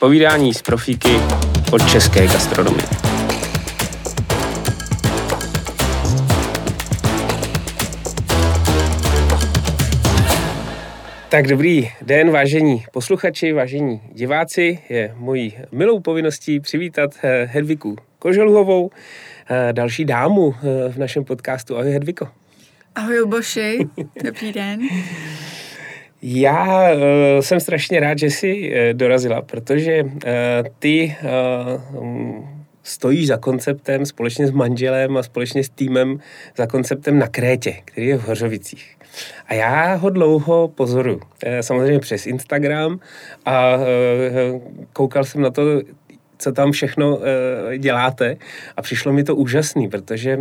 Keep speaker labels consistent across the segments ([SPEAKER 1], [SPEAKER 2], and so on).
[SPEAKER 1] Povídání z profíky od české gastronomie. Tak dobrý den, vážení posluchači, vážení diváci. Je mojí milou povinností přivítat eh, Hedviku Koželuhovou, eh, další dámu eh, v našem podcastu. Ahoj Hedviko.
[SPEAKER 2] Ahoj Boši, dobrý den.
[SPEAKER 1] Já uh, jsem strašně rád, že jsi uh, dorazila, protože uh, ty uh, stojíš za konceptem společně s manželem a společně s týmem za konceptem na Krétě, který je v Hořovicích. A já ho dlouho pozoruju. Samozřejmě přes Instagram a koukal jsem na to, co tam všechno e, děláte a přišlo mi to úžasný, protože e,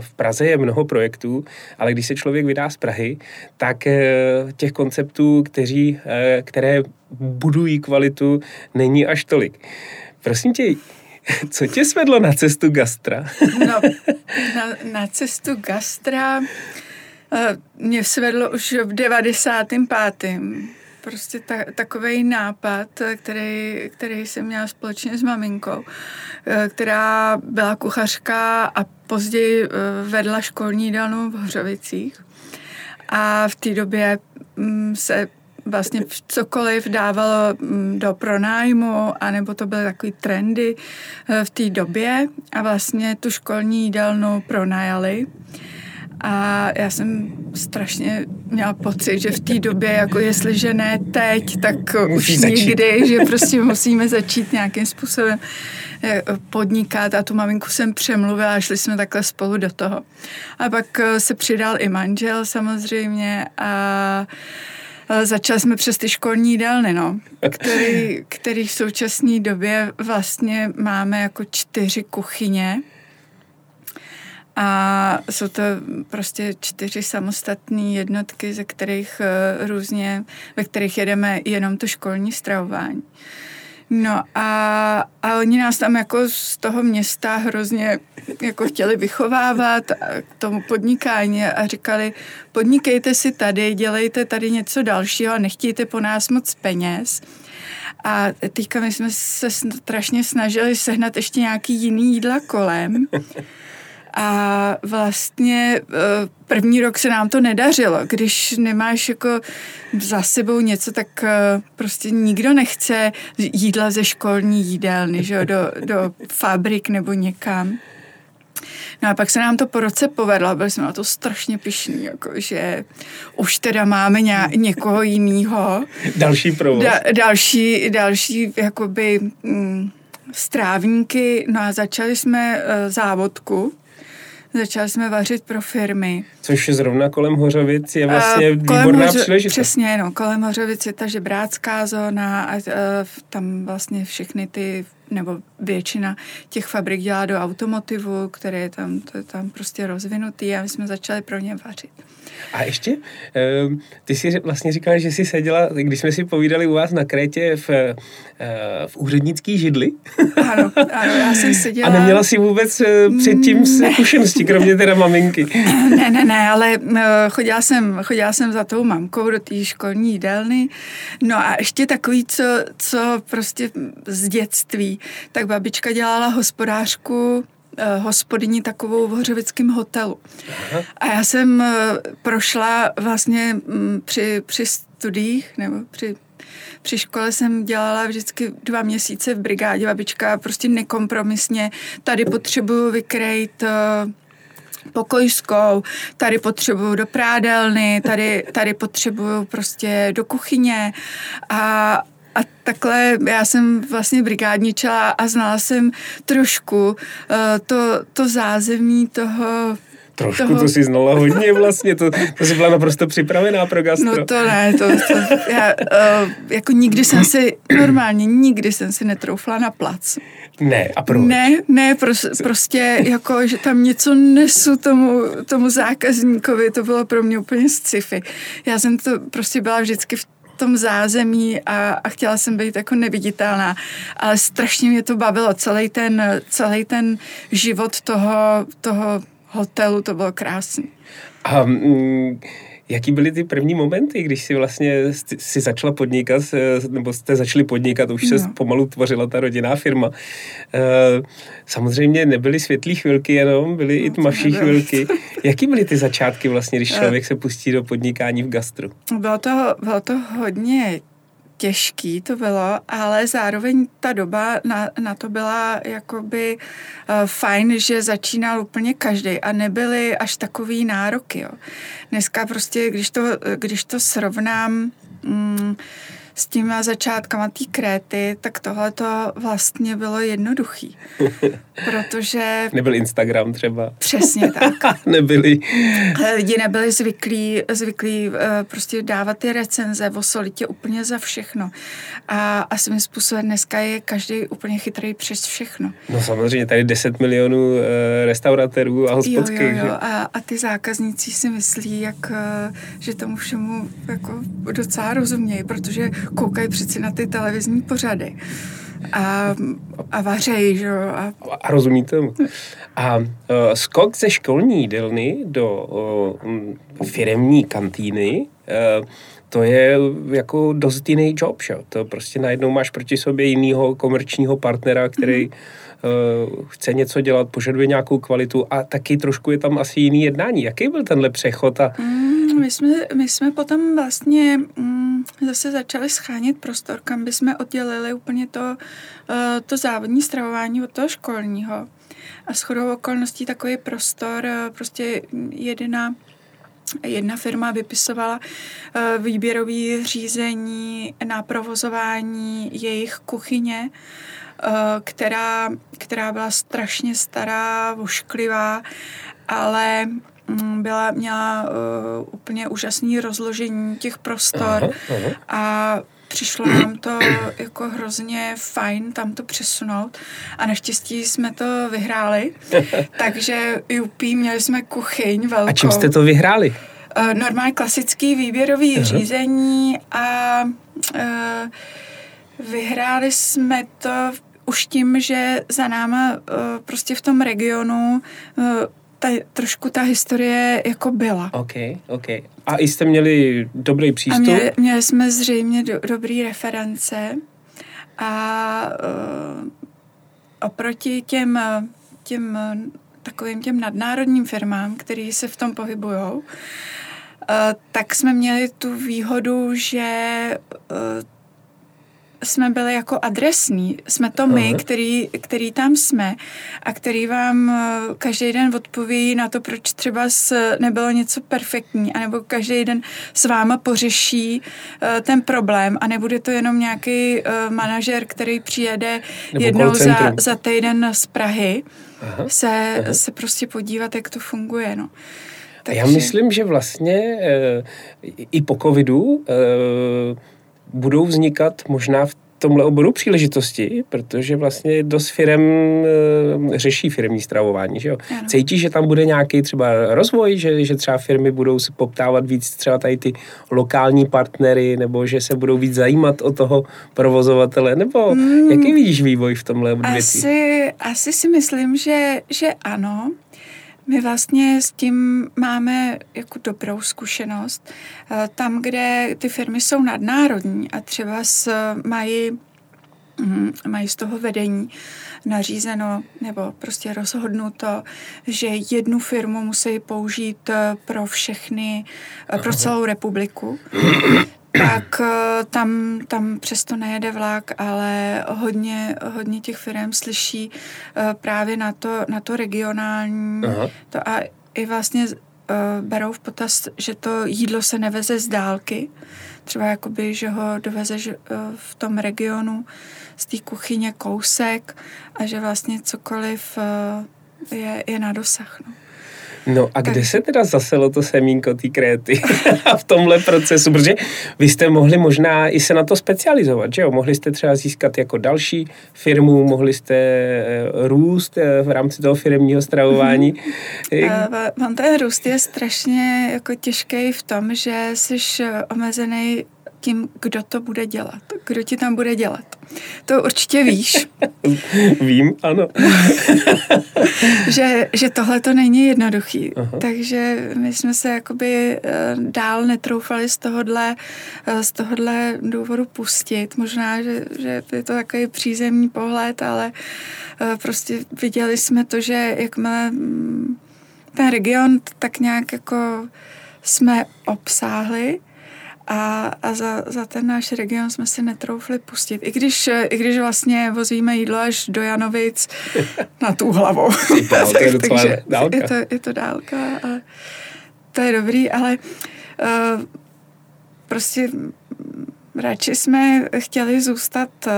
[SPEAKER 1] v Praze je mnoho projektů, ale když se člověk vydá z Prahy, tak e, těch konceptů, kteří, e, které budují kvalitu, není až tolik. Prosím tě, co tě svedlo na cestu gastra?
[SPEAKER 2] no, na, na cestu gastra mě svedlo už v 95 prostě ta, takový nápad, který, který jsem měla společně s maminkou, eh, která byla kuchařka a později eh, vedla školní jídelnu v Hřovicích. A v té době mm, se vlastně cokoliv dávalo mm, do pronájmu, anebo to byly takové trendy eh, v té době a vlastně tu školní jídelnu pronajali. A já jsem strašně měla pocit, že v té době, jako jestliže ne teď, tak Musí už začít. nikdy, že prostě musíme začít nějakým způsobem eh, podnikat a tu maminku jsem přemluvila a šli jsme takhle spolu do toho. A pak eh, se přidal i manžel samozřejmě a Začali jsme přes ty školní jídelny, no, který, který v současné době vlastně máme jako čtyři kuchyně a jsou to prostě čtyři samostatné jednotky, ze kterých eh, různě, ve kterých jedeme jenom to školní stravování. No a, a oni nás tam jako z toho města hrozně jako chtěli vychovávat k tomu podnikání a říkali, podnikejte si tady, dělejte tady něco dalšího a nechtějte po nás moc peněz. A teďka my jsme se strašně snažili sehnat ještě nějaký jiný jídla kolem. A vlastně eh, první rok se nám to nedařilo. Když nemáš jako za sebou něco, tak eh, prostě nikdo nechce jídla ze školní jídelny, že jo, do, do fabrik nebo někam. No a pak se nám to po roce povedlo, byli jsme na to strašně pišní, jako, že už teda máme ně, někoho jiného.
[SPEAKER 1] Další provoz. Da,
[SPEAKER 2] další, další jakoby mm, strávníky, no a začali jsme uh, závodku, Začali jsme vařit pro firmy.
[SPEAKER 1] Což zrovna kolem Hořovic je vlastně uh, výborná Hořo- příležitost.
[SPEAKER 2] Přesně, no, kolem Hořovic je ta žebrácká zóna a uh, tam vlastně všechny ty nebo většina těch fabrik dělá do automotivu, které je tam, to je tam prostě rozvinutý a my jsme začali pro ně vařit.
[SPEAKER 1] A ještě, ehm, ty si vlastně říkala, že jsi seděla, když jsme si povídali u vás na Krétě v, eh, v úřednický židli.
[SPEAKER 2] Ano, ano, já jsem seděla.
[SPEAKER 1] A neměla si vůbec eh, předtím zkušenosti, kromě teda maminky.
[SPEAKER 2] Ne, ne, ne, ale eh, chodila jsem, chodila jsem za tou mamkou do té školní jídelny. No a ještě takový, co, co prostě z dětství, tak babička dělala hospodářku uh, hospodyni takovou v Hořovickém hotelu. Aha. A já jsem uh, prošla vlastně um, při, při studiích nebo při při škole jsem dělala vždycky dva měsíce v brigádě. Babička prostě nekompromisně. Tady potřebuju vykrejt uh, pokojskou, tady potřebuju do prádelny, tady, tady potřebuju prostě do kuchyně a, a takhle já jsem vlastně brigádničila a znala jsem trošku uh, to, to zázemí toho
[SPEAKER 1] Trošku toho... to si znala hodně vlastně, to, to jsi byla naprosto připravená pro gastro.
[SPEAKER 2] No to ne, to, to já, uh, jako nikdy jsem si, normálně nikdy jsem si netroufla na plac.
[SPEAKER 1] Ne, a proč?
[SPEAKER 2] Ne, ne, pros, prostě jako, že tam něco nesu tomu, tomu zákazníkovi, to bylo pro mě úplně sci-fi. Já jsem to prostě byla vždycky v tom zázemí a, a chtěla jsem být jako neviditelná. Ale strašně mě to bavilo, celý ten, celý ten život toho, toho hotelu, to bylo krásný.
[SPEAKER 1] Mm, jaký byly ty první momenty, když si vlastně si začala podnikat, nebo jste začali podnikat, už se no. pomalu tvořila ta rodinná firma. Samozřejmě nebyly světlé chvilky jenom, byly no, i tmavší chvilky. Jaký byly ty začátky vlastně, když člověk se pustí do podnikání v gastru?
[SPEAKER 2] Bylo to, bylo to hodně těžký to bylo, ale zároveň ta doba na, na to byla jakoby uh, fajn, že začínal úplně každý a nebyly až takový nároky. Jo. Dneska prostě, když to, když to srovnám, mm, s těma začátkama té kréty, tak tohle to vlastně bylo jednoduchý. Protože...
[SPEAKER 1] Nebyl Instagram třeba.
[SPEAKER 2] Přesně tak.
[SPEAKER 1] Nebyli.
[SPEAKER 2] Lidi nebyli zvyklí, zvyklí uh, prostě dávat ty recenze o solitě úplně za všechno. A, a svým způsobem dneska je každý úplně chytrý přes všechno.
[SPEAKER 1] No samozřejmě, tady 10 milionů uh, restauratérů a hospodských.
[SPEAKER 2] Jo, jo, jo. A, a ty zákazníci si myslí, jak, uh, že tomu všemu jako docela rozumějí, protože koukají přeci na ty televizní pořady a, a vařejí, že
[SPEAKER 1] A, a rozumí tomu. A uh, skok ze školní jídelny do uh, firemní kantýny, uh, to je jako dost jiný job, že? To prostě najednou máš proti sobě jinýho komerčního partnera, který mm uh, chce něco dělat, požaduje nějakou kvalitu a taky trošku je tam asi jiný jednání. Jaký byl tenhle přechod? A...
[SPEAKER 2] Mm, my, jsme, my jsme potom vlastně mm, zase začali schánět prostor, kam bychom oddělili úplně to, uh, to závodní stravování od toho školního. A shodou okolností takový prostor, uh, prostě jedna Jedna firma vypisovala výběrové řízení na provozování jejich kuchyně Eh, která, která byla strašně stará, vošklivá, ale byla, měla uh, úplně úžasný rozložení těch prostor aha, aha. a přišlo nám to jako hrozně fajn tam to přesunout a naštěstí jsme to vyhráli, takže UP měli jsme kuchyň velkou. A
[SPEAKER 1] čím jste to vyhráli?
[SPEAKER 2] Uh, normálně klasický výběrový aha. řízení a uh, vyhráli jsme to už tím, že za náma uh, prostě v tom regionu uh, ta, trošku ta historie jako byla.
[SPEAKER 1] OK, OK. A jste měli dobrý přístup? A
[SPEAKER 2] měli, měli jsme zřejmě do, dobrý reference a uh, oproti těm, těm takovým těm nadnárodním firmám, který se v tom pohybujou, uh, tak jsme měli tu výhodu, že uh, jsme byli jako adresní. Jsme to my, který, který tam jsme a který vám eh, každý den odpoví na to, proč třeba nebylo něco perfektní, anebo každý den s váma pořeší uh, ten problém a nebude to jenom nějaký uh, manažer, který přijede nebo jednou za, za týden z Prahy aha, se, aha. se prostě podívat, jak to funguje. No.
[SPEAKER 1] Takže... Já myslím, že vlastně uh, i po covidu uh, budou vznikat možná v tomhle oboru příležitosti, protože vlastně dost firm e, řeší firmní stravování, že jo? Cítí, že tam bude nějaký třeba rozvoj, že, že třeba firmy budou se poptávat víc třeba tady ty lokální partnery, nebo že se budou víc zajímat o toho provozovatele, nebo hmm, jaký vidíš vývoj v tomhle odvětví?
[SPEAKER 2] Asi, asi si myslím, že, že ano. My vlastně s tím máme jako dobrou zkušenost. Eh, tam, kde ty firmy jsou nadnárodní a třeba s, mají, mm, mají z toho vedení nařízeno nebo prostě rozhodnuto, že jednu firmu musí použít eh, pro všechny, eh, pro celou republiku, tak eh, tam, tam přesto nejede vlak, ale hodně, hodně těch firm slyší eh, právě na to, na to regionální Aha. to a i vlastně uh, berou v potaz, že to jídlo se neveze z dálky, třeba jakoby, že ho dovezeš v tom regionu z té kuchyně kousek a že vlastně cokoliv je, je na dosah. No.
[SPEAKER 1] No a kde se teda zaselo to semínko té kréty v tomhle procesu? Protože vy jste mohli možná i se na to specializovat, že jo? Mohli jste třeba získat jako další firmu, mohli jste eh, růst eh, v rámci toho firmního stravování.
[SPEAKER 2] Mm-hmm. Uh, ten růst je strašně jako těžký v tom, že jsi omezený tím, kdo to bude dělat, kdo ti tam bude dělat. to určitě víš.
[SPEAKER 1] Vím, ano.
[SPEAKER 2] že, že tohle to není jednoduchý. Aha. Takže my jsme se jakoby eh, dál netroufali z tohohle, eh, z tohohle důvodu pustit. Možná, že, že je to takový přízemní pohled, ale eh, prostě viděli jsme to, že jakmile mm, ten region tak nějak jako jsme obsáhli, a, a za, za ten náš region jsme si netroufli pustit. I když, I když vlastně vozíme jídlo až do Janovic na tu hlavou.
[SPEAKER 1] to je
[SPEAKER 2] Takže
[SPEAKER 1] dálka.
[SPEAKER 2] Je to, je to dálka, ale to je dobrý, ale uh, prostě radši jsme chtěli zůstat uh,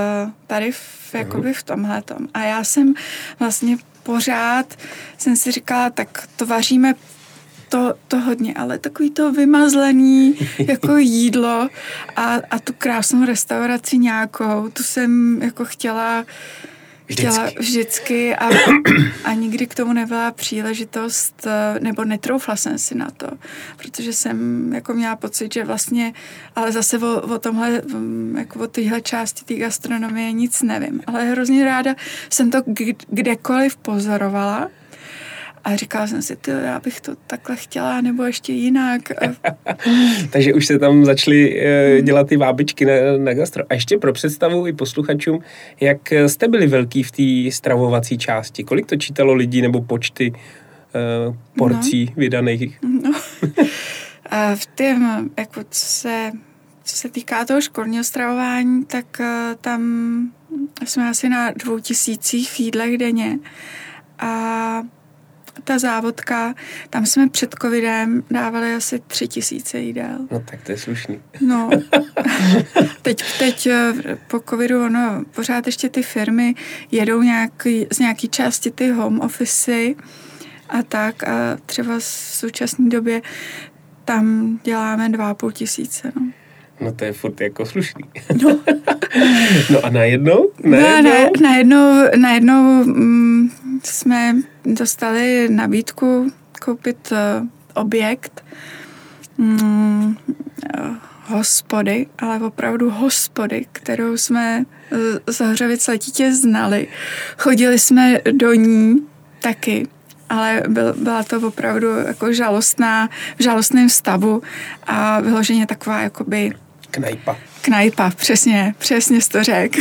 [SPEAKER 2] tady v, jakoby v tomhle A já jsem vlastně pořád jsem si říkala, tak to vaříme to, to hodně, ale takový to vymazlený jako jídlo a, a tu krásnou restauraci nějakou, tu jsem jako chtěla chtěla vždycky, vždycky a, a nikdy k tomu nebyla příležitost, eh, nebo netroufla jsem si na to, protože jsem jako měla pocit, že vlastně, ale zase o, o tomhle, mm, jako o téhle části té gastronomie nic nevím, ale hrozně ráda jsem to kdekoliv pozorovala a říkala jsem si, ty, já bych to takhle chtěla, nebo ještě jinak.
[SPEAKER 1] Takže už se tam začaly uh, dělat ty vábičky na, na gastro. A ještě pro představu i posluchačům, jak jste byli velký v té stravovací části? Kolik to čítalo lidí nebo počty uh, porcí no. vydaných? No.
[SPEAKER 2] A v tom, jako co se, co se týká toho školního stravování, tak uh, tam jsme asi na dvou tisících jídlech denně. A ta závodka, tam jsme před covidem dávali asi tři tisíce jídel.
[SPEAKER 1] No tak to je slušný.
[SPEAKER 2] No, teď, teď eh, po covidu, ono, pořád ještě ty firmy jedou nějaký, z nějaký části ty home office a tak a třeba v současné době tam děláme dva půl tisíce, no.
[SPEAKER 1] No to je furt jako slušný. No, no a najednou?
[SPEAKER 2] najednou? No, ne, najednou, najednou mm, jsme dostali nabídku koupit uh, objekt mm, uh, hospody, ale opravdu hospody, kterou jsme uh, z Hřovic letitě znali. Chodili jsme do ní taky ale byl, byla to opravdu jako žalostná, v žalostném stavu a vyloženě taková jakoby
[SPEAKER 1] Knajpa.
[SPEAKER 2] Knajpa, přesně, přesně jsi to řek.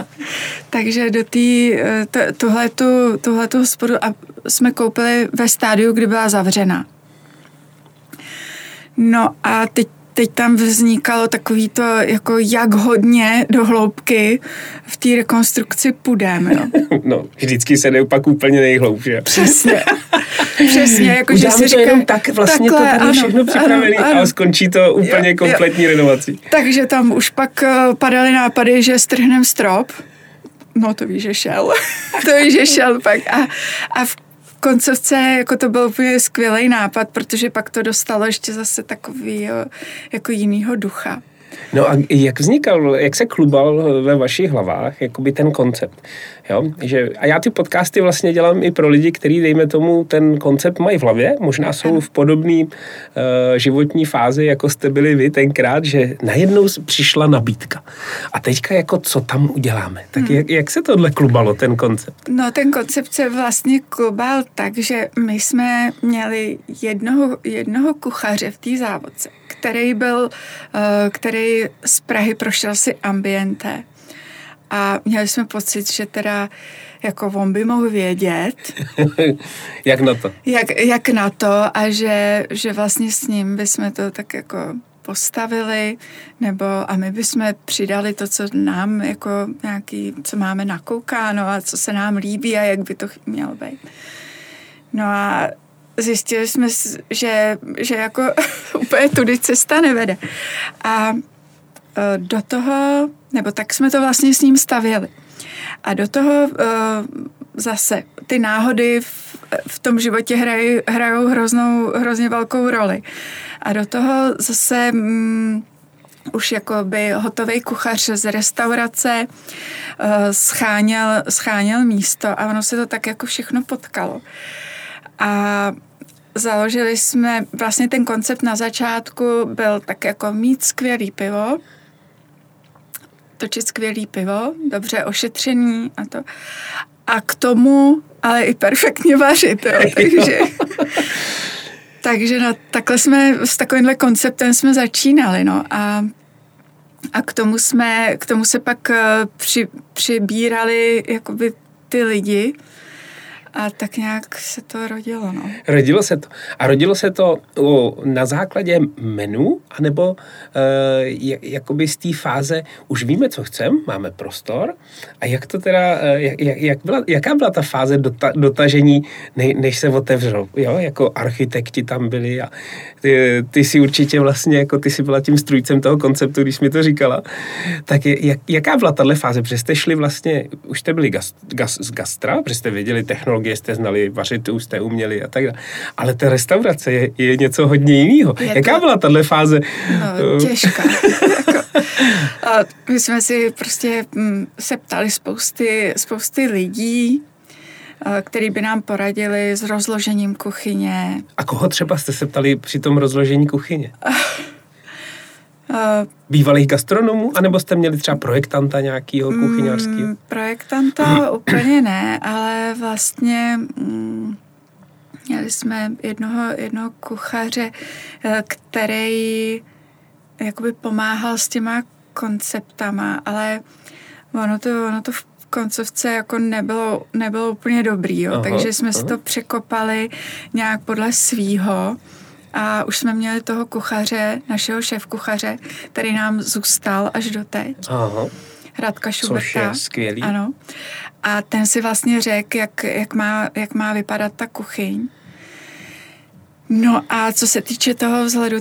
[SPEAKER 2] Takže do té, tuhletu, tuhletu hospodu a jsme koupili ve stádiu, kdy byla zavřena. No a teď teď tam vznikalo takový to, jako jak hodně do hloubky v té rekonstrukci půjdeme. No.
[SPEAKER 1] no, vždycky se jde pak úplně nejhloub, že?
[SPEAKER 2] Přesně. Přesně, jako že si
[SPEAKER 1] říká, jenom tak, vlastně takhle, to bude všechno připravené a skončí to úplně jo, kompletní jo. renovací.
[SPEAKER 2] Takže tam už pak uh, padaly nápady, že strhneme strop, No to víš, že šel. to víš, že šel pak. A, a v koncovce jako to byl úplně skvělý nápad, protože pak to dostalo ještě zase takový jako jinýho ducha.
[SPEAKER 1] No a jak vznikal, jak se klubal ve vašich hlavách, jakoby ten koncept? Jo? Že, a já ty podcasty vlastně dělám i pro lidi, kteří, dejme tomu, ten koncept mají v hlavě, možná jsou v podobné uh, životní fázi, jako jste byli vy tenkrát, že najednou přišla nabídka. A teďka jako co tam uděláme? Tak hmm. jak, jak se tohle klubalo, ten koncept?
[SPEAKER 2] No ten koncept se vlastně klubal tak, že my jsme měli jednoho, jednoho kuchaře v té závodce, který byl, uh, který z Prahy prošel si ambiente a měli jsme pocit, že teda jako on by mohl vědět.
[SPEAKER 1] jak na to?
[SPEAKER 2] Jak, jak na to a že, že vlastně s ním bychom to tak jako postavili, nebo a my bychom přidali to, co nám jako nějaký, co máme nakoukáno a co se nám líbí a jak by to mělo být. No a zjistili jsme, že, že jako úplně tudy cesta nevede. A do toho, nebo tak jsme to vlastně s ním stavěli. A do toho uh, zase ty náhody v, v tom životě hrají, hrajou hroznou, hrozně velkou roli. A do toho zase um, už jako by hotový kuchař z restaurace uh, scháněl, scháněl místo a ono se to tak jako všechno potkalo. A založili jsme, vlastně ten koncept na začátku byl tak jako mít skvělý pivo, točit skvělý pivo, dobře ošetřený a to. A k tomu ale i perfektně vařit, jo, takže... takže na, takhle jsme, s takovýmhle konceptem jsme začínali, no a a k tomu jsme, k tomu se pak eh, při, přibírali jakoby ty lidi, a tak nějak se to rodilo, no.
[SPEAKER 1] Rodilo se to. A rodilo se to na základě menu, anebo e, jakoby z té fáze, už víme, co chceme, máme prostor. A jak to teda, e, jak, jak byla, jaká byla ta fáze dota, dotažení, ne, než se otevřel? Jo, jako architekti tam byli a ty, ty si určitě vlastně, jako ty si byla tím strujcem toho konceptu, když mi to říkala. Tak je, jak, jaká byla tahle fáze? Protože jste šli vlastně, už jste byli gas, gas, z gastra, protože jste věděli technologie jste znali, vařit už jste uměli a tak dále. Ale ta restaurace je, je něco hodně jiného. Jaká byla tahle fáze?
[SPEAKER 2] No, těžká. jako, a my jsme si prostě mm, se ptali spousty, spousty lidí, který by nám poradili s rozložením kuchyně.
[SPEAKER 1] A koho třeba jste se ptali při tom rozložení kuchyně? Uh, Bývalých gastronomů? Anebo jste měli třeba projektanta nějakého kuchyňářského?
[SPEAKER 2] Mm, projektanta úplně ne, ale vlastně mm, měli jsme jednoho, jednoho kuchaře, eh, který jakoby pomáhal s těma konceptama, ale ono to, ono to v koncovce jako nebylo, nebylo úplně dobrý, jo, aha, takže jsme aha. si to překopali nějak podle svýho a už jsme měli toho kuchaře, našeho šéf kuchaře, který nám zůstal až do teď. Aha. Radka Šuberta. Což
[SPEAKER 1] je skvělý.
[SPEAKER 2] Ano. A ten si vlastně řekl, jak, jak, má, jak má vypadat ta kuchyň. No a co se týče toho vzhledu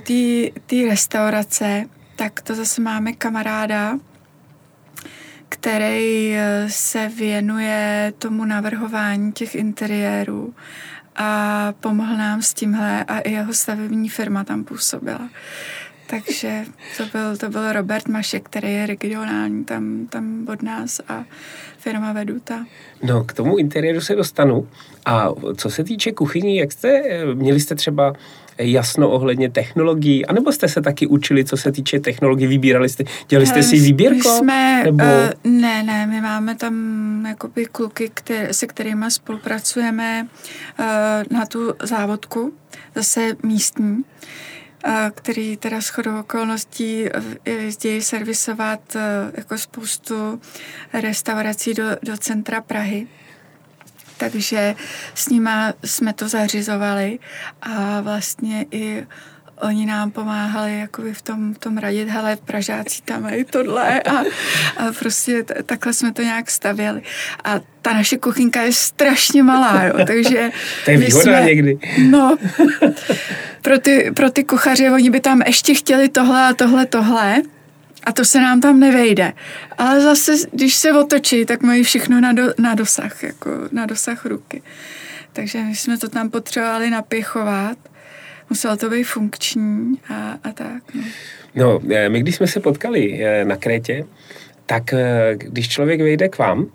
[SPEAKER 2] té restaurace, tak to zase máme kamaráda, který eh, se věnuje tomu navrhování těch interiérů a pomohl nám s tímhle a i jeho stavební firma tam působila. Takže to byl, to byl Robert Mašek, který je regionální tam, tam od nás a firma Veduta.
[SPEAKER 1] No, k tomu interiéru se dostanu. A co se týče kuchyní, jak jste, měli jste třeba jasno ohledně technologií, anebo jste se taky učili, co se týče technologií, vybírali jste, dělali jste si výběrko?
[SPEAKER 2] My jsme, nebo... uh, ne, ne, my máme tam jakoby kluky, které, se kterými spolupracujeme uh, na tu závodku, zase místní, uh, který teda shodou okolností jezdí servisovat uh, jako spoustu restaurací do, do centra Prahy takže s nima jsme to zařizovali a vlastně i oni nám pomáhali jakoby v tom, v tom radit, hele, Pražáci tam mají tohle a, a prostě t- takhle jsme to nějak stavěli. A ta naše kuchynka je strašně malá, jo, takže...
[SPEAKER 1] to je výhoda jsme, někdy.
[SPEAKER 2] No, pro ty, pro ty kuchaře, oni by tam ještě chtěli tohle a tohle, tohle, a to se nám tam nevejde. Ale zase, když se otočí, tak mají všechno na, do, na dosah, jako na dosah ruky. Takže my jsme to tam potřebovali napěchovat. Muselo to být funkční a, a tak. No.
[SPEAKER 1] no, eh, my když jsme se potkali eh, na Krétě, tak eh, když člověk vejde k vám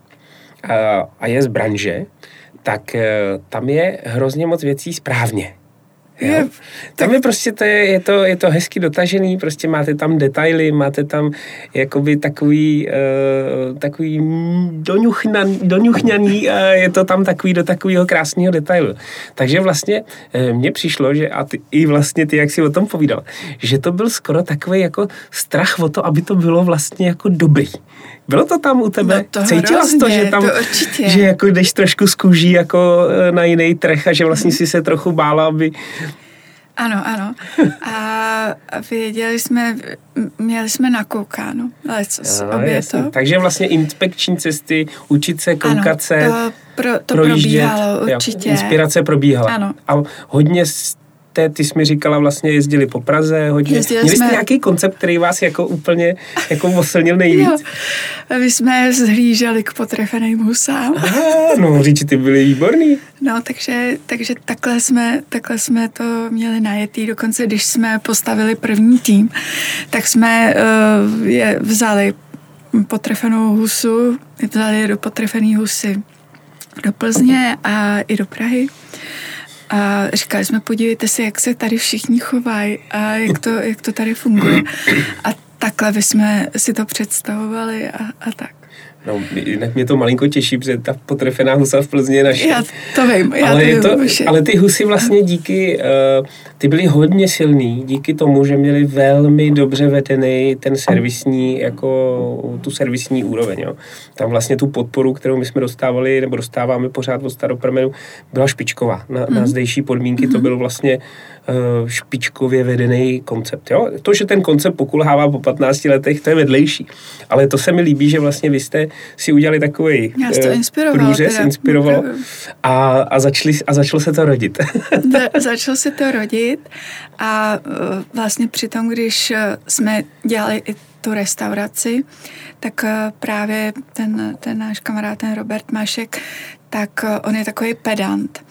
[SPEAKER 1] a je z branže, tak tam je hrozně moc věcí správně. Jo? Tam je prostě, to je, je, to, je to hezky dotažený, prostě máte tam detaily, máte tam jakoby takový, uh, takový doňuchnan, doňuchňaný a je to tam takový do takového krásného detailu. Takže vlastně uh, mně přišlo, že a ty, i vlastně ty, jak si o tom povídal, že to byl skoro takový jako strach o to, aby to bylo vlastně jako dobrý. Bylo to tam u tebe?
[SPEAKER 2] No to Cítila jsi to, že tam, to
[SPEAKER 1] že jako jdeš trošku z kůží jako eh, na jiný trh a že vlastně si se trochu bála, aby...
[SPEAKER 2] Ano, ano. A věděli jsme, měli jsme nakoukáno, ale co obě to.
[SPEAKER 1] Takže vlastně inspekční cesty, učit se, koukat ano, se,
[SPEAKER 2] to, pro, to probíhalo určitě.
[SPEAKER 1] Jo, inspirace probíhala.
[SPEAKER 2] Ano.
[SPEAKER 1] A hodně jste, ty jsi mi říkala, vlastně jezdili po Praze hodně. Jezdili Měli jsme... jste nějaký koncept, který vás jako úplně jako oslnil nejvíc?
[SPEAKER 2] Jo. My jsme zhlíželi k potrefeným husám.
[SPEAKER 1] Aha, no, říči, ty byly výborný.
[SPEAKER 2] No, takže, takže takhle, jsme, takhle jsme to měli najetý. Dokonce, když jsme postavili první tým, tak jsme uh, je vzali potrefenou husu, vzali je do potrefený husy do Plzně a i do Prahy. A říkali jsme, podívejte se, jak se tady všichni chovají a jak to, jak to tady funguje. A tak takhle bychom si to představovali a, a tak.
[SPEAKER 1] No, jinak mě to malinko těší, protože ta potrefená husa v Plzni je naše.
[SPEAKER 2] Já to vím, já
[SPEAKER 1] ale,
[SPEAKER 2] to vím,
[SPEAKER 1] to, ale ty husy vlastně díky, uh, ty byly hodně silný, díky tomu, že měli velmi dobře vedený ten servisní, jako tu servisní úroveň. Jo. Tam vlastně tu podporu, kterou my jsme dostávali, nebo dostáváme pořád od staroprmenu, byla špičková. Na, mm. na mhm. zdejší podmínky mm. to mhm. byl vlastně uh, špičkově vedený koncept. Jo. To, že ten koncept pokulhává po 15 letech, to je vedlejší. Ale to se mi líbí, že vlastně vy jste si udělali takový
[SPEAKER 2] uh, průřez,
[SPEAKER 1] inspirovalo a, a, začali, a začalo se to rodit.
[SPEAKER 2] začalo se to rodit a uh, vlastně při tom, když jsme dělali i tu restauraci, tak právě ten, ten náš kamarád, ten Robert Mašek, tak on je takový pedant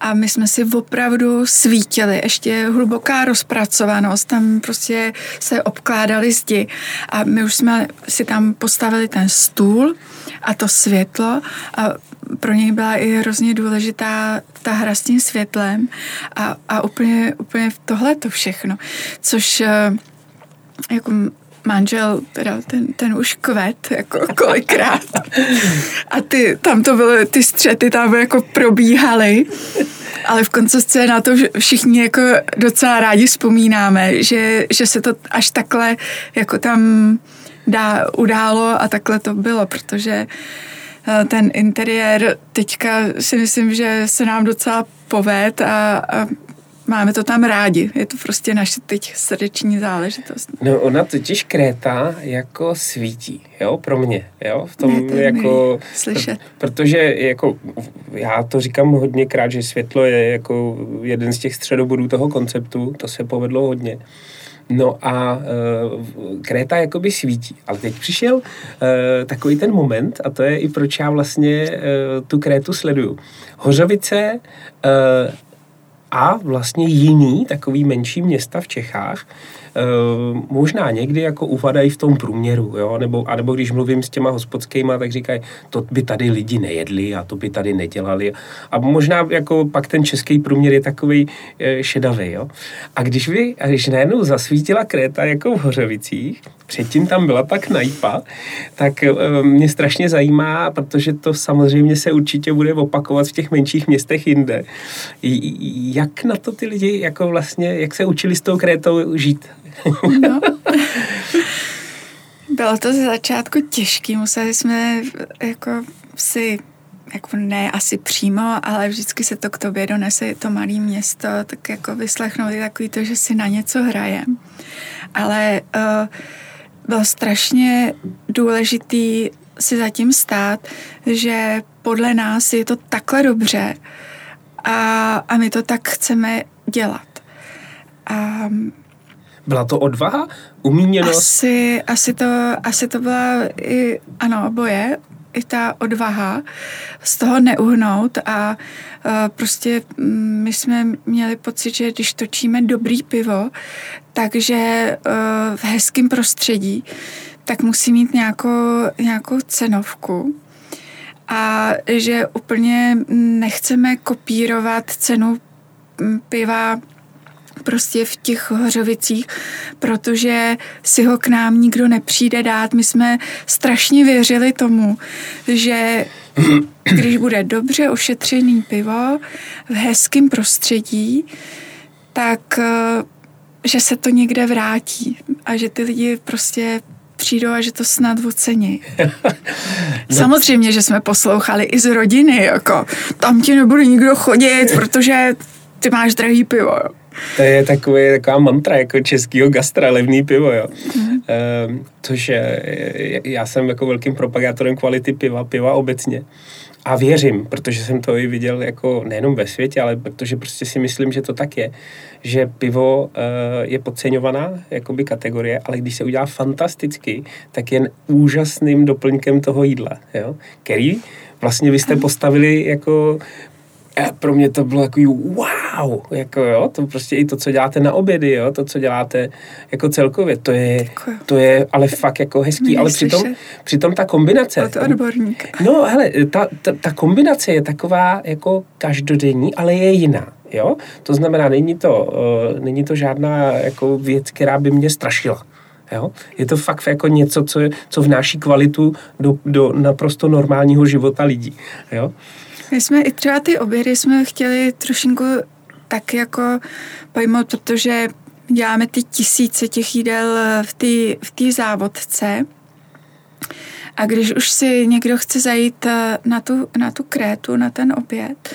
[SPEAKER 2] a my jsme si opravdu svítili, ještě hluboká rozpracovanost, tam prostě se obkládali zdi a my už jsme si tam postavili ten stůl a to světlo a pro něj byla i hrozně důležitá ta hra s tím světlem a, a úplně, úplně tohle to všechno, což eh, jako manžel, teda ten, ten už kvet, jako kolikrát. A ty, tam to byly, ty střety tam jako probíhaly. Ale v koncovce na to všichni jako docela rádi vzpomínáme, že, že se to až takhle jako tam dá, událo a takhle to bylo, protože eh, ten interiér teďka si myslím, že se nám docela poved a, a máme to tam rádi. Je to prostě naše teď srdeční záležitost.
[SPEAKER 1] No ona totiž Kréta jako svítí, jo, pro mě, jo, v tom jako...
[SPEAKER 2] Slyšet.
[SPEAKER 1] Protože jako, já to říkám hodněkrát, že světlo je jako jeden z těch středobodů toho konceptu, to se povedlo hodně. No a uh, Kréta jakoby svítí. Ale teď přišel uh, takový ten moment, a to je i proč já vlastně uh, tu Krétu sleduju. Hořovice uh, a vlastně jiný takový menší města v Čechách e, možná někdy jako uvadají v tom průměru, jo? Nebo, a nebo když mluvím s těma hospodskýma, tak říkají, to by tady lidi nejedli a to by tady nedělali. A možná jako pak ten český průměr je takový e, šedavý. Jo? A když vy, a když najednou zasvítila Kréta jako v Hořovicích, předtím tam byla pak najpa, tak e, mě strašně zajímá, protože to samozřejmě se určitě bude opakovat v těch menších městech jinde. Jak na to ty lidi, jako vlastně, jak se učili s tou Krétou žít? No.
[SPEAKER 2] Bylo to ze začátku těžké, museli jsme jako si jako ne asi přímo, ale vždycky se to k tobě donese to malé město, tak jako vyslechnout je takový to, že si na něco hrajem. Ale uh, bylo strašně důležitý si zatím stát, že podle nás je to takhle a, a my to tak chceme dělat. A
[SPEAKER 1] byla to odvaha? Umíněnost?
[SPEAKER 2] Asi, asi, to, asi to byla i, ano, oboje, i ta odvaha z toho neuhnout a uh, prostě mm, my jsme měli pocit, že když točíme dobrý pivo, takže uh, v hezkém prostředí, tak musí mít nějakou, nějakou cenovku a že úplně nechceme kopírovat cenu mm, piva prostě v těch hořovicích, protože si ho k nám nikdo nepřijde dát. My jsme strašně věřili tomu, že když bude dobře ošetřený pivo v hezkém prostředí, tak eh, že se to někde vrátí a že ty lidi prostě přijdou a že to snad ocení. no. Samozřejmě, že jsme poslouchali i z rodiny, jako tam ti nebude nikdo chodit, protože ty máš drahý pivo.
[SPEAKER 1] To je takový, taková mantra jako českýho gastra, levný pivo, jo. Mm. E, což je, já jsem jako velkým propagátorem kvality piva, piva obecně. A věřím, protože jsem to i viděl jako nejenom ve světě, ale protože prostě si myslím, že to tak je, že pivo e, je podceňovaná jakoby kategorie, ale když se udělá fantasticky, tak je úžasným doplňkem toho jídla, jo. Který vlastně vy jste postavili jako pro mě to bylo takový wow, jako jo, to prostě i to, co děláte na obědy, jo, to, co děláte jako celkově, to je, to je ale fakt jako hezký, ale přitom, přitom ta kombinace.
[SPEAKER 2] To odborník.
[SPEAKER 1] No, hele, ta, ta, ta kombinace je taková jako každodenní, ale je jiná. Jo? To znamená, není to, uh, není to žádná jako věc, která by mě strašila. Jo? Je to fakt jako něco, co, je, co vnáší kvalitu do, do naprosto normálního života lidí. Jo?
[SPEAKER 2] My jsme i třeba ty obědy jsme chtěli trošinku tak jako pojmout, protože děláme ty tisíce těch jídel v té v tý závodce. A když už si někdo chce zajít eh, na tu, na tu krétu, na ten oběd,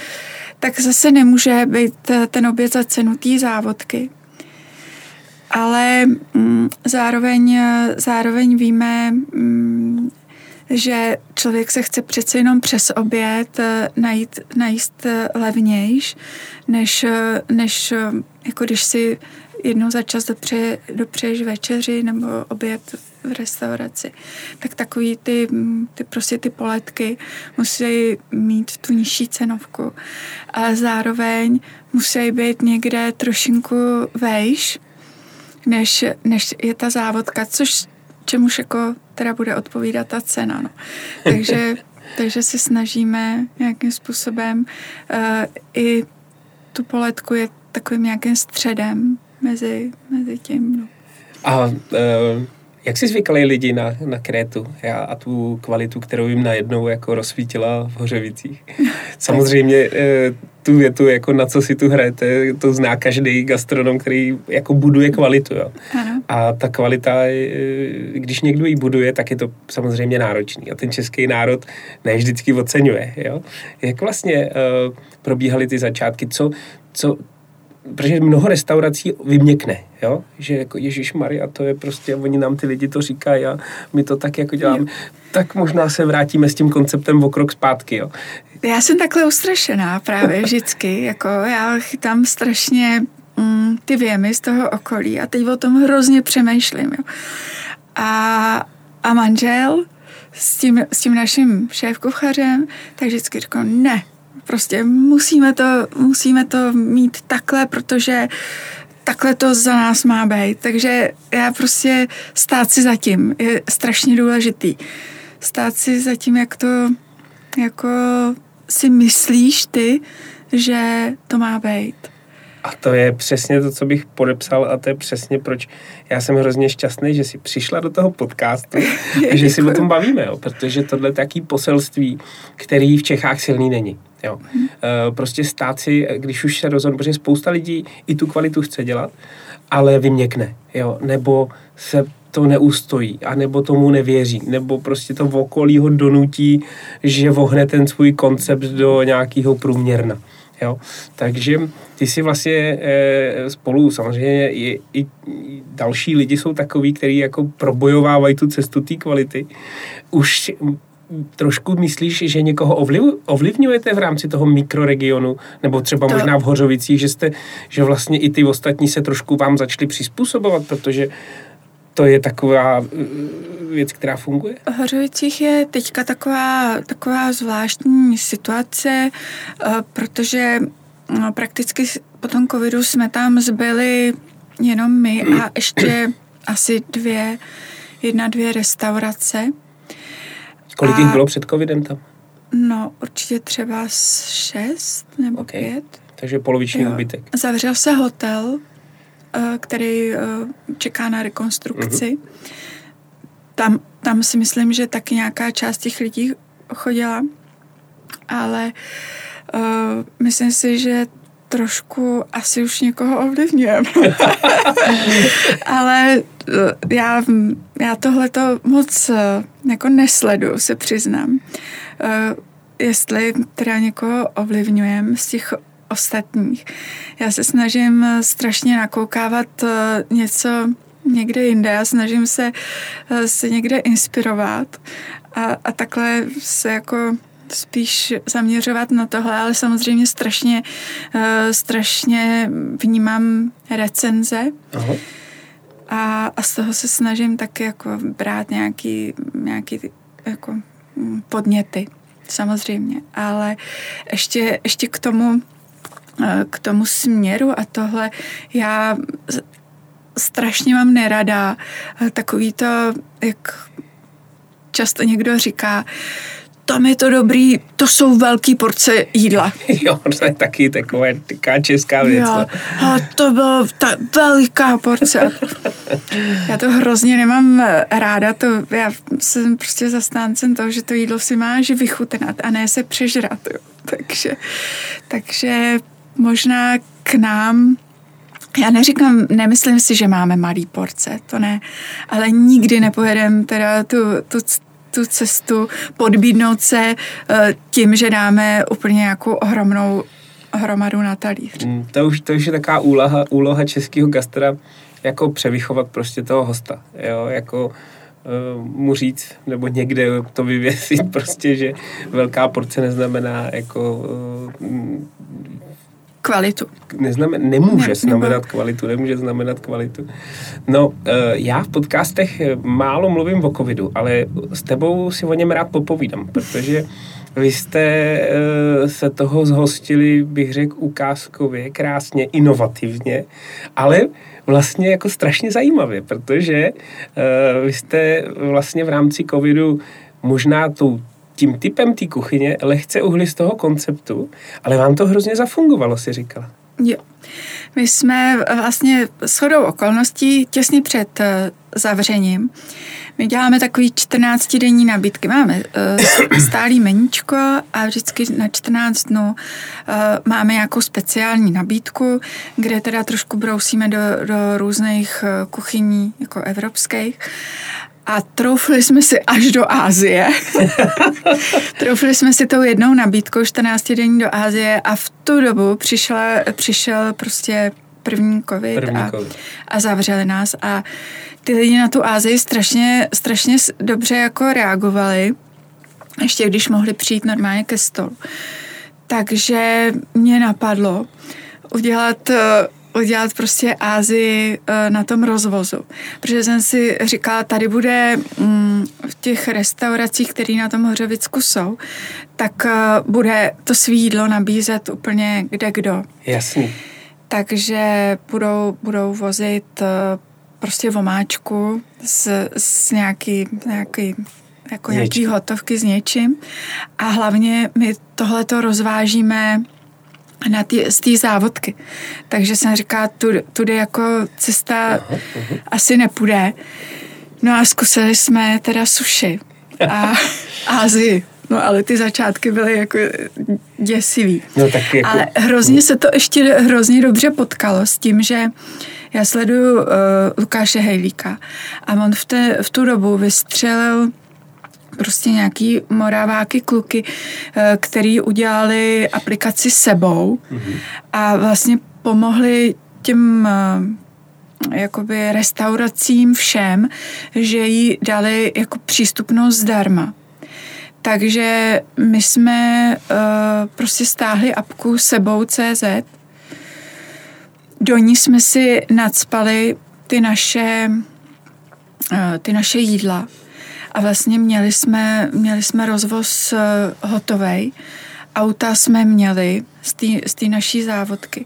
[SPEAKER 2] tak zase nemůže být eh, ten oběd za cenu té závodky. Ale mm, zároveň, eh, zároveň víme, mm, že člověk se chce přece jenom přes oběd najít, najíst levnějš, než, než jako když si jednou za čas dopře, dopřeješ večeři nebo oběd v restauraci, tak takový ty, ty prostě ty poletky musí mít tu nižší cenovku. A zároveň musí být někde trošinku vejš, než, než je ta závodka, což čemuž jako teda bude odpovídat ta cena. No. Takže, takže se snažíme nějakým způsobem uh, i tu poletku je takovým nějakým středem mezi, mezi tím. No.
[SPEAKER 1] A uh, jak jsi zvykali lidi na, na Krétu já, a tu kvalitu, kterou jim najednou jako rozsvítila v Hořovicích? Samozřejmě uh, tu větu, jako na co si tu hrajete, to zná každý gastronom, který jako buduje kvalitu. Jo.
[SPEAKER 2] Ano.
[SPEAKER 1] A ta kvalita, když někdo ji buduje, tak je to samozřejmě náročný. A ten český národ ne vždycky oceňuje. Jo. Jak vlastně uh, probíhaly ty začátky? Co, co, protože mnoho restaurací vyměkne, jo? že jako Ježíš Maria, to je prostě, oni nám ty lidi to říkají a my to tak jako děláme. Tak možná se vrátíme s tím konceptem o krok zpátky. Jo?
[SPEAKER 2] Já jsem takhle ustrašená právě vždycky, jako já chytám strašně mm, ty věmy z toho okolí a teď o tom hrozně přemýšlím. Jo? A, a manžel s tím, s tím naším šéfkuchařem, tak vždycky říkal, ne, Prostě musíme to, musíme to mít takhle, protože takhle to za nás má být. Takže já prostě stát si zatím je strašně důležitý. Stát si zatím, jak to jako si myslíš ty, že to má být.
[SPEAKER 1] A to je přesně to, co bych podepsal a to je přesně proč já jsem hrozně šťastný, že jsi přišla do toho podcastu a že si o tom bavíme, jo, protože tohle je taký poselství, který v Čechách silný není. Jo. Hmm. Prostě stát si, když už se rozhodne, protože spousta lidí i tu kvalitu chce dělat, ale vyměkne, jo, nebo se to neustojí, anebo tomu nevěří, nebo prostě to v okolí ho donutí, že vohne ten svůj koncept do nějakého průměrna. Jo? Takže ty si vlastně e, spolu, samozřejmě i, i další lidi jsou takový, kteří jako probojovávají tu cestu té kvality. Už trošku myslíš, že někoho ovliv, ovlivňujete v rámci toho mikroregionu, nebo třeba to... možná v Hořovicích, že, jste, že vlastně i ty ostatní se trošku vám začali přizpůsobovat, protože to je taková uh, věc, která funguje?
[SPEAKER 2] V Hořovicích je teďka taková, taková zvláštní situace, uh, protože no, prakticky po tom covidu jsme tam zbyli jenom my a ještě asi dvě, jedna, dvě restaurace.
[SPEAKER 1] Kolik a, jich bylo před covidem tam?
[SPEAKER 2] No, určitě třeba šest nebo okay. pět.
[SPEAKER 1] Takže poloviční úbytek.
[SPEAKER 2] Zavřel se hotel, Eh, který eh, čeká na rekonstrukci. Mm-hmm. Tam, tam si myslím, že taky nějaká část těch lidí chodila, ale uh, myslím si, že trošku asi už někoho ovlivňujeme. ale já, já tohle to moc jako nesledu, se přiznám. Jestli teda někoho ovlivňujeme z těch ostatních. Já se snažím eh, strašně nakoukávat eh, něco někde jinde. Já snažím se, eh, se někde inspirovat a, a takhle se jako spíš zaměřovat na tohle, ale samozřejmě strašně, strašně vnímám recenze. Aha. A, a z toho se snažím taky jako brát nějaký, nějaký jako mm, podněty, samozřejmě. Ale ještě, ještě k tomu Eh, k tomu směru a tohle já strašně mám nerada eh, takový to, jak často někdo říká, tam je to dobrý, to jsou velký porce jídla.
[SPEAKER 1] jo, to je taky taková taká česká věc. Jo,
[SPEAKER 2] a to byla ta veliká porce. já to hrozně nemám ráda, to, já jsem prostě zastáncem toho, že to jídlo si máš vychutnat a ne se přežrat. Jo. Takže, takže možná k nám já neříkám, nemyslím si, že máme malý porce, to ne, ale nikdy nepojedeme teda tu, tu, tu cestu podbídnout se eh, tím, že dáme úplně nějakou ohromnou hromadu na talíř.
[SPEAKER 1] Mm, to, už, to už je taková úloha, úloha českého gastra, jako převychovat prostě toho hosta, jo, jako uh, mu říct, nebo někde to vyvěsit prostě, že velká porce neznamená jako uh,
[SPEAKER 2] kvalitu.
[SPEAKER 1] Neznamen, nemůže ne, znamenat nebo... kvalitu, nemůže znamenat kvalitu. No, eh, já v podcastech málo mluvím o covidu, ale s tebou si o něm rád popovídám, protože vy jste eh, se toho zhostili, bych řekl, ukázkově, krásně, inovativně, ale vlastně jako strašně zajímavě, protože eh, vy jste vlastně v rámci covidu možná tou tím typem té kuchyně lehce uhli z toho konceptu, ale vám to hrozně zafungovalo, si říkala.
[SPEAKER 2] Jo. My jsme vlastně shodou okolností těsně před eh, zavřením. My děláme takový 14-denní nabídky. Máme uh, stálý meníčko a vždycky na 14 dnů máme nějakou speciální nabídku, kde teda trošku brousíme do, do různých kuchyní jako evropských. A troufli jsme si až do Ázie. troufli jsme si tou jednou nabídkou 14 denní do Ázie a v tu dobu přišla, přišel prostě první covid, první a, COVID. a zavřeli nás a ty lidi na tu Ázii strašně, strašně dobře jako reagovali, ještě když mohli přijít normálně ke stolu. Takže mě napadlo udělat udělat prostě Ázii eh, na tom rozvozu. Protože jsem si říkala, tady bude mm, v těch restauracích, které na tom Hořovicku jsou, tak eh, bude to svídlo nabízet úplně kde kdo.
[SPEAKER 1] Jasně.
[SPEAKER 2] Takže budou, budou vozit eh, prostě vomáčku s, s nějaký, nějaký jako nějaký hotovky s něčím a hlavně my tohle to rozvážíme na tý, z té závodky. Takže jsem říkala, tu, tudy jako cesta aha, aha. asi nepůjde. No a zkusili jsme teda suši a Ázii. No ale ty začátky byly jako děsivý.
[SPEAKER 1] No, tak jako...
[SPEAKER 2] Ale hrozně se to ještě hrozně dobře potkalo s tím, že já sleduju uh, Lukáše Hejlíka a on v, té, v tu dobu vystřelil prostě nějaký moraváky kluky, eh, který udělali aplikaci sebou a vlastně pomohli těm eh, jakoby restauracím všem, že jí dali jako přístupnost zdarma. Takže my jsme uh, prostě stáhli apku sebou CZ, do ní jsme si nadspali ty naše, ty naše jídla a vlastně měli jsme, měli jsme rozvoz uh, hotovej. Auta jsme měli z té naší závodky.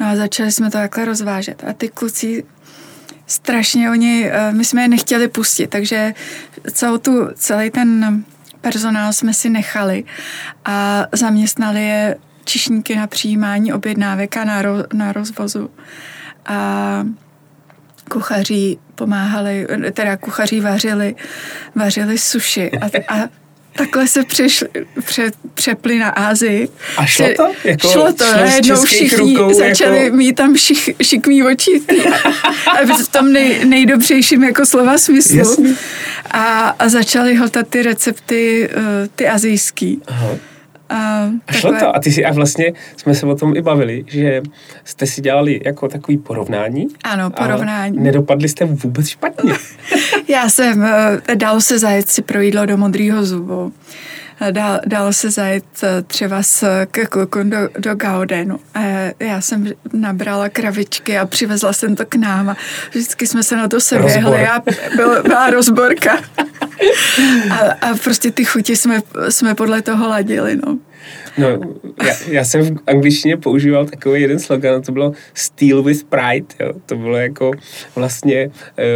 [SPEAKER 2] No a začali jsme to takhle rozvážet. A ty kluci strašně oni, uh, my jsme je nechtěli pustit, takže celou tu, celý ten personál jsme si nechali a zaměstnali je čišníky na přijímání objednávek a na, ro, na rozvozu. A kuchaří pomáhali, teda kuchaří vařili, vařili suši a, a takhle se přešli, pře, přepli na Ázii.
[SPEAKER 1] A šlo to?
[SPEAKER 2] Jako šlo to, najednou všichni rukou, začali jako... mít tam šik, šikmý oči v tom nej, nejdobřejším jako slova smyslu. A, a začali hltat ty recepty, uh, ty azijský. Aha.
[SPEAKER 1] A, a šlo to. A ty si, a vlastně jsme se o tom i bavili, že jste si dělali jako takový porovnání.
[SPEAKER 2] Ano, porovnání.
[SPEAKER 1] nedopadli jste vůbec špatně.
[SPEAKER 2] Já jsem, eh, dal se zajet si pro jídlo do modrýho zubu. Dal, dal se zajet eh, třeba s, ke klukům do, do Gaudenu. A já jsem nabrala kravičky a přivezla jsem to k nám a vždycky jsme se na to seběhli a byl, byla rozborka. A, a prostě ty chuti jsme, jsme podle toho ladili, no.
[SPEAKER 1] No, já, já jsem v angličtině používal takový jeden slogan, to bylo Steal with Pride, jo. To bylo jako vlastně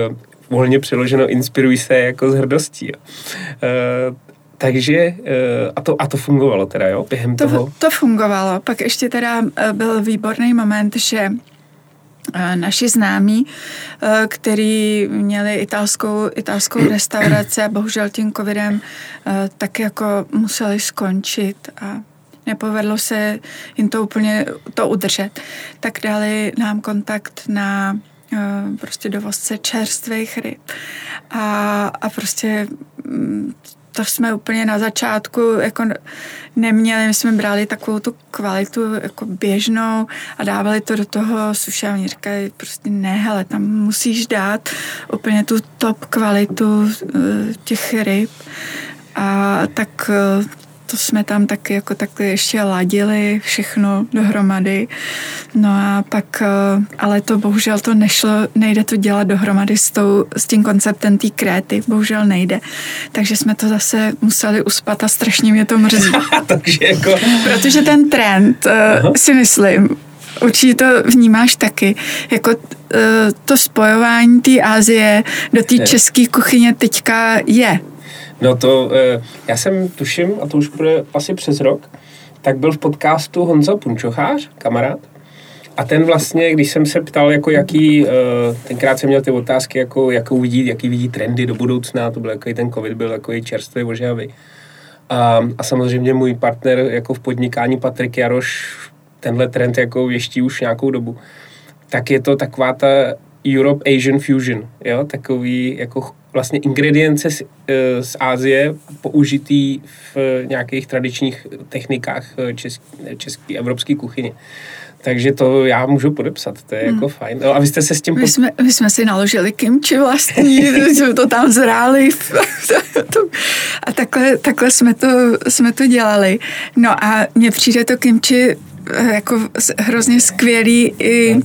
[SPEAKER 1] uh, volně přeloženo inspiruj se jako s hrdostí, jo. Uh, Takže, eh, a to, a to fungovalo teda, jo, během
[SPEAKER 2] to,
[SPEAKER 1] toho?
[SPEAKER 2] To fungovalo. Pak ještě teda eh, byl výborný moment, že eh, naši známí, který měli italskou, italskou restauraci a bohužel tím covidem tak jako museli skončit a nepovedlo se jim to úplně to udržet, tak dali nám kontakt na prostě dovozce čerstvých ryb. A, a prostě mm, to jsme úplně na začátku jako neměli, my jsme brali takovou tu kvalitu jako běžnou a dávali to do toho suše oni říkali prostě ne, hele, tam musíš dát úplně tu top kvalitu eh, těch ryb. A tak eh, to jsme tam taky jako takhle ještě ladili všechno dohromady. No a pak, eh, ale to bohužel to nešlo, nejde to dělat dohromady s, tou, s tím konceptem té kréty, bohužel nejde. Takže jsme to zase museli uspat a strašně mě to mrzí.
[SPEAKER 1] Takže jako...
[SPEAKER 2] Protože ten trend, uh, si myslím, určitě to vnímáš taky, jako uh, to spojování té Asie do té české kuchyně teďka je.
[SPEAKER 1] No to, eh, já jsem tuším, a to už bude asi přes rok, tak byl v podcastu Honza Punčochář, kamarád, a ten vlastně, když jsem se ptal, jako jaký, eh, tenkrát jsem měl ty otázky, jako, jakou vidí, jaký vidí trendy do budoucna, to byl jako ten covid, byl jako čerstvý, ožhavý. A, a samozřejmě můj partner jako v podnikání Patrik Jaroš tenhle trend jako věští už nějakou dobu. Tak je to taková ta Europe Asian Fusion, jo, takový jako vlastně ingredience z, eh, z Ázie použitý v nějakých tradičních technikách eh, české, české evropské kuchyně. Takže to já můžu podepsat, to je hmm. jako fajn. No a vy jste se s tím...
[SPEAKER 2] My, jsme, my jsme si naložili kimči vlastní, jsme to tam zráli a takhle, takhle jsme, to, jsme to dělali. No a mně přijde to kimči Eh, jako hrozně skvělý i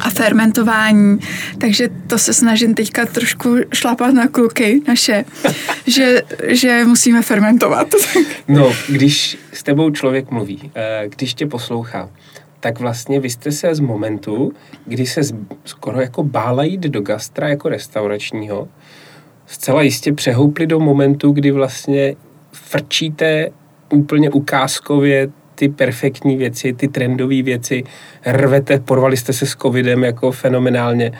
[SPEAKER 2] a fermentování. Takže to se snažím teďka trošku šlapat na kluky naše, že, že musíme fermentovat.
[SPEAKER 1] no, když s tebou člověk mluví, eh, když tě poslouchá, tak vlastně vy jste se z momentu, kdy se skoro jako bála jít do gastra jako restauračního, zcela jistě přehoupli do momentu, kdy vlastně frčíte úplně ukázkově ty perfektní věci, ty trendové věci, rvete, porvali jste se s covidem jako fenomenálně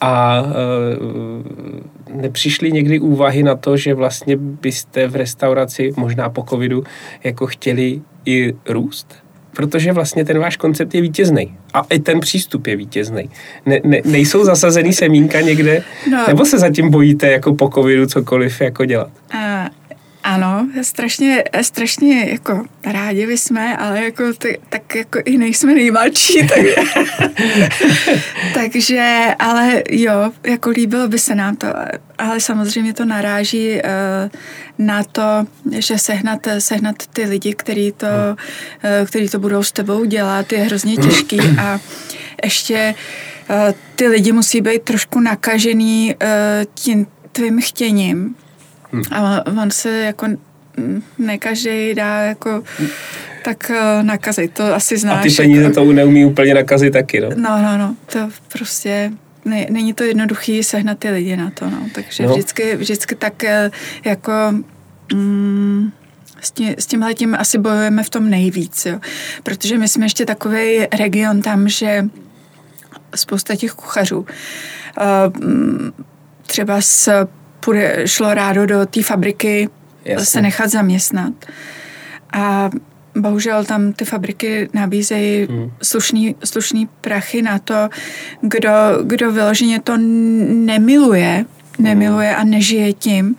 [SPEAKER 1] a e, nepřišly někdy úvahy na to, že vlastně byste v restauraci, možná po covidu, jako chtěli i růst? Protože vlastně ten váš koncept je vítězný. A i ten přístup je vítězný. Ne, ne, nejsou zasazený semínka někde? No. Nebo se zatím bojíte jako po covidu cokoliv jako dělat?
[SPEAKER 2] Uh, ano, strašně, strašně jako rádi jsme, ale jako ty, tak jako i nejsme nejmladší, tak, takže, ale jo, jako líbilo by se nám to, ale samozřejmě to naráží uh, na to, že sehnat, sehnat ty lidi, který to, uh, který to budou s tebou dělat, je hrozně těžký a ještě uh, ty lidi musí být trošku nakažený uh, tím tvým chtěním, Hmm. A on se jako ne každý dá jako tak uh, nakazit, to asi znáš.
[SPEAKER 1] A ty peníze jako, to neumí úplně nakazit taky, no?
[SPEAKER 2] No, no, no, to prostě ne, není to jednoduchý sehnat ty lidi na to, no, takže no. vždycky, vždycky tak eh, jako mm, s, tím, s tímhle tím asi bojujeme v tom nejvíc, jo. Protože my jsme ještě takový region tam, že spousta těch kuchařů uh, třeba s půjde, šlo rádo do té fabriky Jasně. se nechat zaměstnat. A bohužel tam ty fabriky nabízejí hmm. slušný, slušný prachy na to, kdo, kdo vyloženě to nemiluje, nemiluje a nežije tím,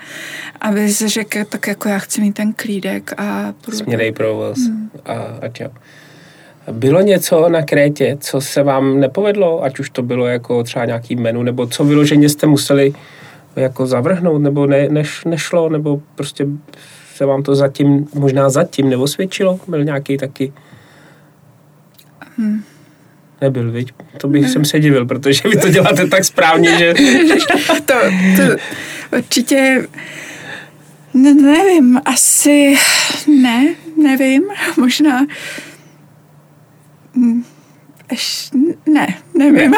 [SPEAKER 2] aby se řekl, tak jako já chci mít ten klídek a...
[SPEAKER 1] Směnej provoz hmm. a, a čau. Bylo něco na Krétě, co se vám nepovedlo, ať už to bylo jako třeba nějaký menu, nebo co vyloženě jste museli jako zavrhnout, nebo ne, neš, nešlo, nebo prostě se vám to zatím, možná zatím neosvědčilo? Byl nějaký taky... Hmm. Nebyl, viď? To bych ne. jsem se divil, protože vy to děláte tak správně, že...
[SPEAKER 2] to, to určitě... Ne, nevím, asi ne, nevím, možná... Hmm, ne, nevím.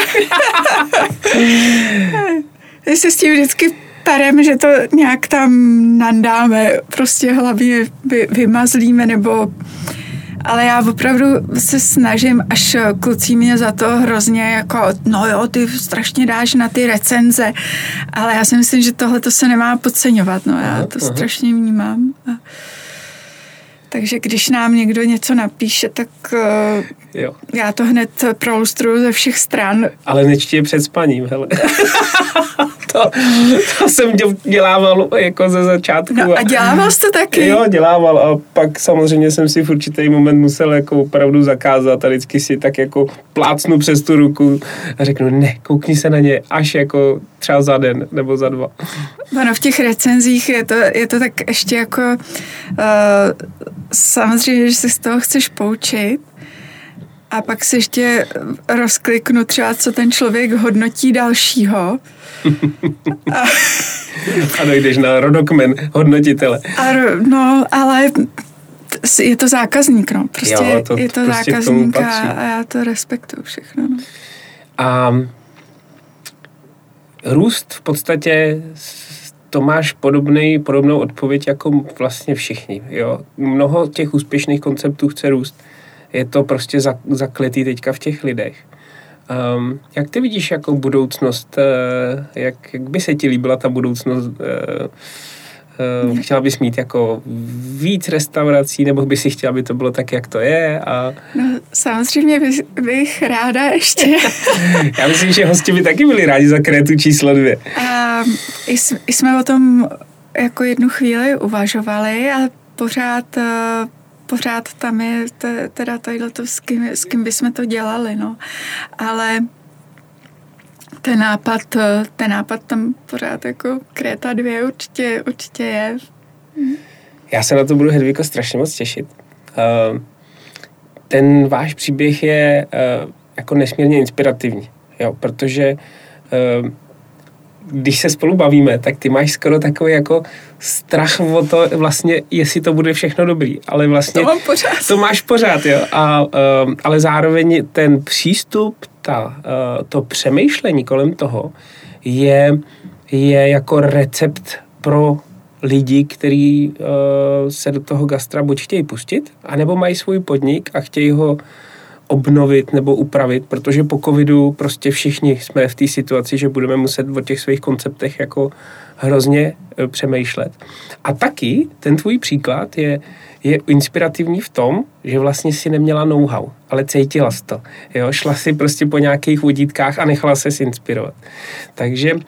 [SPEAKER 2] My se s tím vždycky perem, že to nějak tam nandáme, prostě hlavně vy, vymazlíme, nebo ale já opravdu se snažím, až kluci mě za to hrozně jako, no jo, ty strašně dáš na ty recenze, ale já si myslím, že tohle to se nemá podceňovat, no já to aha. strašně vnímám. A takže když nám někdo něco napíše, tak uh, jo. já to hned prolustruju ze všech stran.
[SPEAKER 1] Ale nečtí je před spaním, hele. to, to jsem dělával jako ze začátku.
[SPEAKER 2] No a dělával jsi to taky?
[SPEAKER 1] Jo, dělával a pak samozřejmě jsem si v určitý moment musel jako opravdu zakázat a vždycky si tak jako plácnu přes tu ruku a řeknu, ne, koukni se na ně až jako třeba za den nebo za dva.
[SPEAKER 2] Ono v těch recenzích je to, je to tak ještě jako uh, samozřejmě, že se z toho chceš poučit, a pak se ještě rozkliknu třeba, co ten člověk hodnotí dalšího.
[SPEAKER 1] a, a dojdeš na rodokmen hodnotitele.
[SPEAKER 2] A, no, ale je to zákazník, no. Prostě jo, to, je to prostě zákazník a, a já to respektuju všechno. No.
[SPEAKER 1] A růst v podstatě to máš podobný, podobnou odpověď jako vlastně všichni. Jo? Mnoho těch úspěšných konceptů chce růst. Je to prostě zakletý teďka v těch lidech. Um, jak ty vidíš jako budoucnost, uh, jak, jak by se ti líbila ta budoucnost uh, Uh, chtěla bys mít jako víc restaurací, nebo by si chtěla, aby to bylo tak, jak to je? A...
[SPEAKER 2] No, samozřejmě bych, bych ráda ještě.
[SPEAKER 1] Já myslím, že hosti by taky byli rádi za krétu číslo dvě.
[SPEAKER 2] A, i, jsme o tom jako jednu chvíli uvažovali, ale pořád uh, pořád tam je teda tadyhle to, s kým, s kým bychom to dělali, no. Ale ten nápad, ten nápad tam pořád jako Kréta 2 určitě, určitě je.
[SPEAKER 1] Já se na to budu, Hedviko, strašně moc těšit. Uh, ten váš příběh je uh, jako nesmírně inspirativní, jo, protože uh, když se spolu bavíme, tak ty máš skoro takový jako strach o to vlastně, jestli to bude všechno dobrý, ale vlastně
[SPEAKER 2] to, mám pořád.
[SPEAKER 1] to máš pořád, jo, a, uh, ale zároveň ten přístup, ta, uh, to přemýšlení kolem toho je, je jako recept pro lidi, kteří uh, se do toho gastra buď chtějí pustit, anebo mají svůj podnik a chtějí ho obnovit nebo upravit, protože po covidu prostě všichni jsme v té situaci, že budeme muset o těch svých konceptech jako hrozně e, přemýšlet. A taky ten tvůj příklad je, je inspirativní v tom, že vlastně si neměla know-how, ale cítila jsi to. Jo? Šla si prostě po nějakých vodítkách a nechala se inspirovat. Takže uh,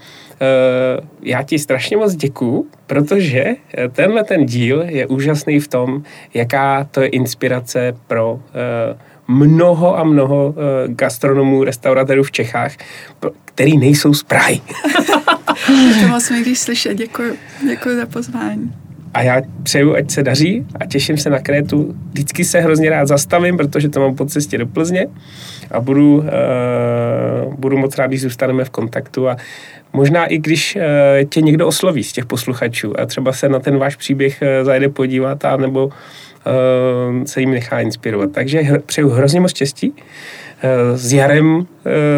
[SPEAKER 1] já ti strašně moc děkuju, protože tenhle ten díl je úžasný v tom, jaká to je inspirace pro mnoho a mnoho gastronomů, restauratérů v Čechách, který nejsou z Prahy.
[SPEAKER 2] to moc mi když slyšet, děkuji. Děkuji za pozvání.
[SPEAKER 1] A já přeju, ať se daří a těším se na Krétu. Vždycky se hrozně rád zastavím, protože to mám po cestě do Plzně a budu, uh, budu moc rád, když zůstaneme v kontaktu a možná i když uh, tě někdo osloví z těch posluchačů a třeba se na ten váš příběh uh, zajde podívat a nebo uh, se jim nechá inspirovat. Takže hr, přeju hrozně moc štěstí. Uh, s jarem uh,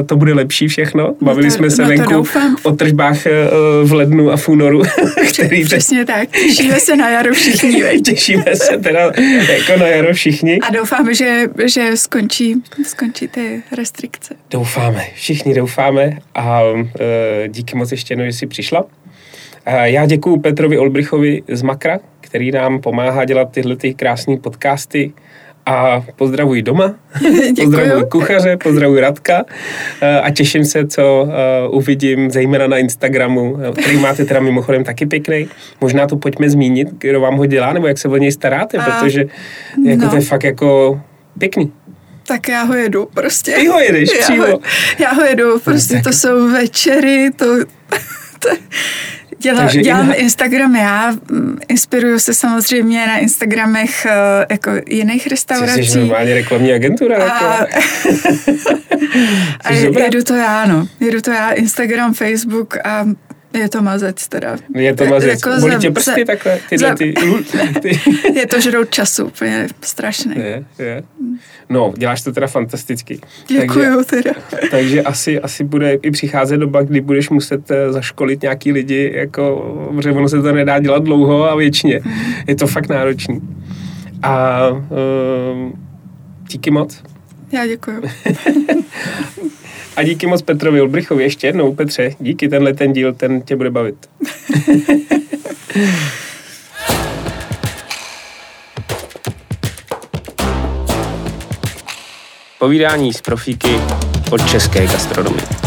[SPEAKER 1] to bude lepší všechno. Bavili no to, jsme se no venku o tržbách uh, v lednu a v únoru.
[SPEAKER 2] který Přesně tak. Těšíme se na jaro všichni.
[SPEAKER 1] Těšíme se teda jako na jaro všichni.
[SPEAKER 2] A doufáme, že, že skončí, skončí ty restrikce.
[SPEAKER 1] Doufáme. Všichni doufáme a díky moc ještě jednou, že jsi přišla. Já děkuji Petrovi Olbrichovi z Makra, který nám pomáhá dělat tyhle ty krásné podcasty a pozdravuji doma, pozdravuji kuchaře, pozdravuji Radka eh, a těším se, co eh, uvidím zejména na Instagramu, eh, který máte teda mimochodem taky pěkný. Možná to pojďme zmínit, kdo vám ho dělá, nebo jak se o něj staráte, a, protože jako no. to je fakt jako pěkný.
[SPEAKER 2] Tak já ho jedu prostě.
[SPEAKER 1] Ty ho jedeš
[SPEAKER 2] přímo. Já ho, já ho jedu, prostě no, to jsou večery, to, to Děla, dělám jinak... Instagram já, mm, inspiruju se samozřejmě na Instagramech uh, jako jiných restaurací.
[SPEAKER 1] Jsi normálně reklamní agentura. A, jako.
[SPEAKER 2] a jedu to já, no. Jedu to já, Instagram, Facebook a je to mazec teda.
[SPEAKER 1] Je to mazec. Jako Bolí tě prsty za, takhle? Tyhle, za, ty, ty.
[SPEAKER 2] je to žrout času, úplně strašný.
[SPEAKER 1] Je, je. No, děláš to teda fantasticky.
[SPEAKER 2] Děkuju takže, teda.
[SPEAKER 1] takže asi, asi bude i přicházet doba, kdy budeš muset eh, zaškolit nějaký lidi, jako, protože ono se to nedá dělat dlouho a věčně. Je to fakt náročný. A uh, díky moc.
[SPEAKER 2] Já děkuju.
[SPEAKER 1] A díky moc Petrovi Ulbrichovi ještě jednou, Petře, díky tenhle ten díl, ten tě bude bavit. Povídání z profíky od české gastronomie.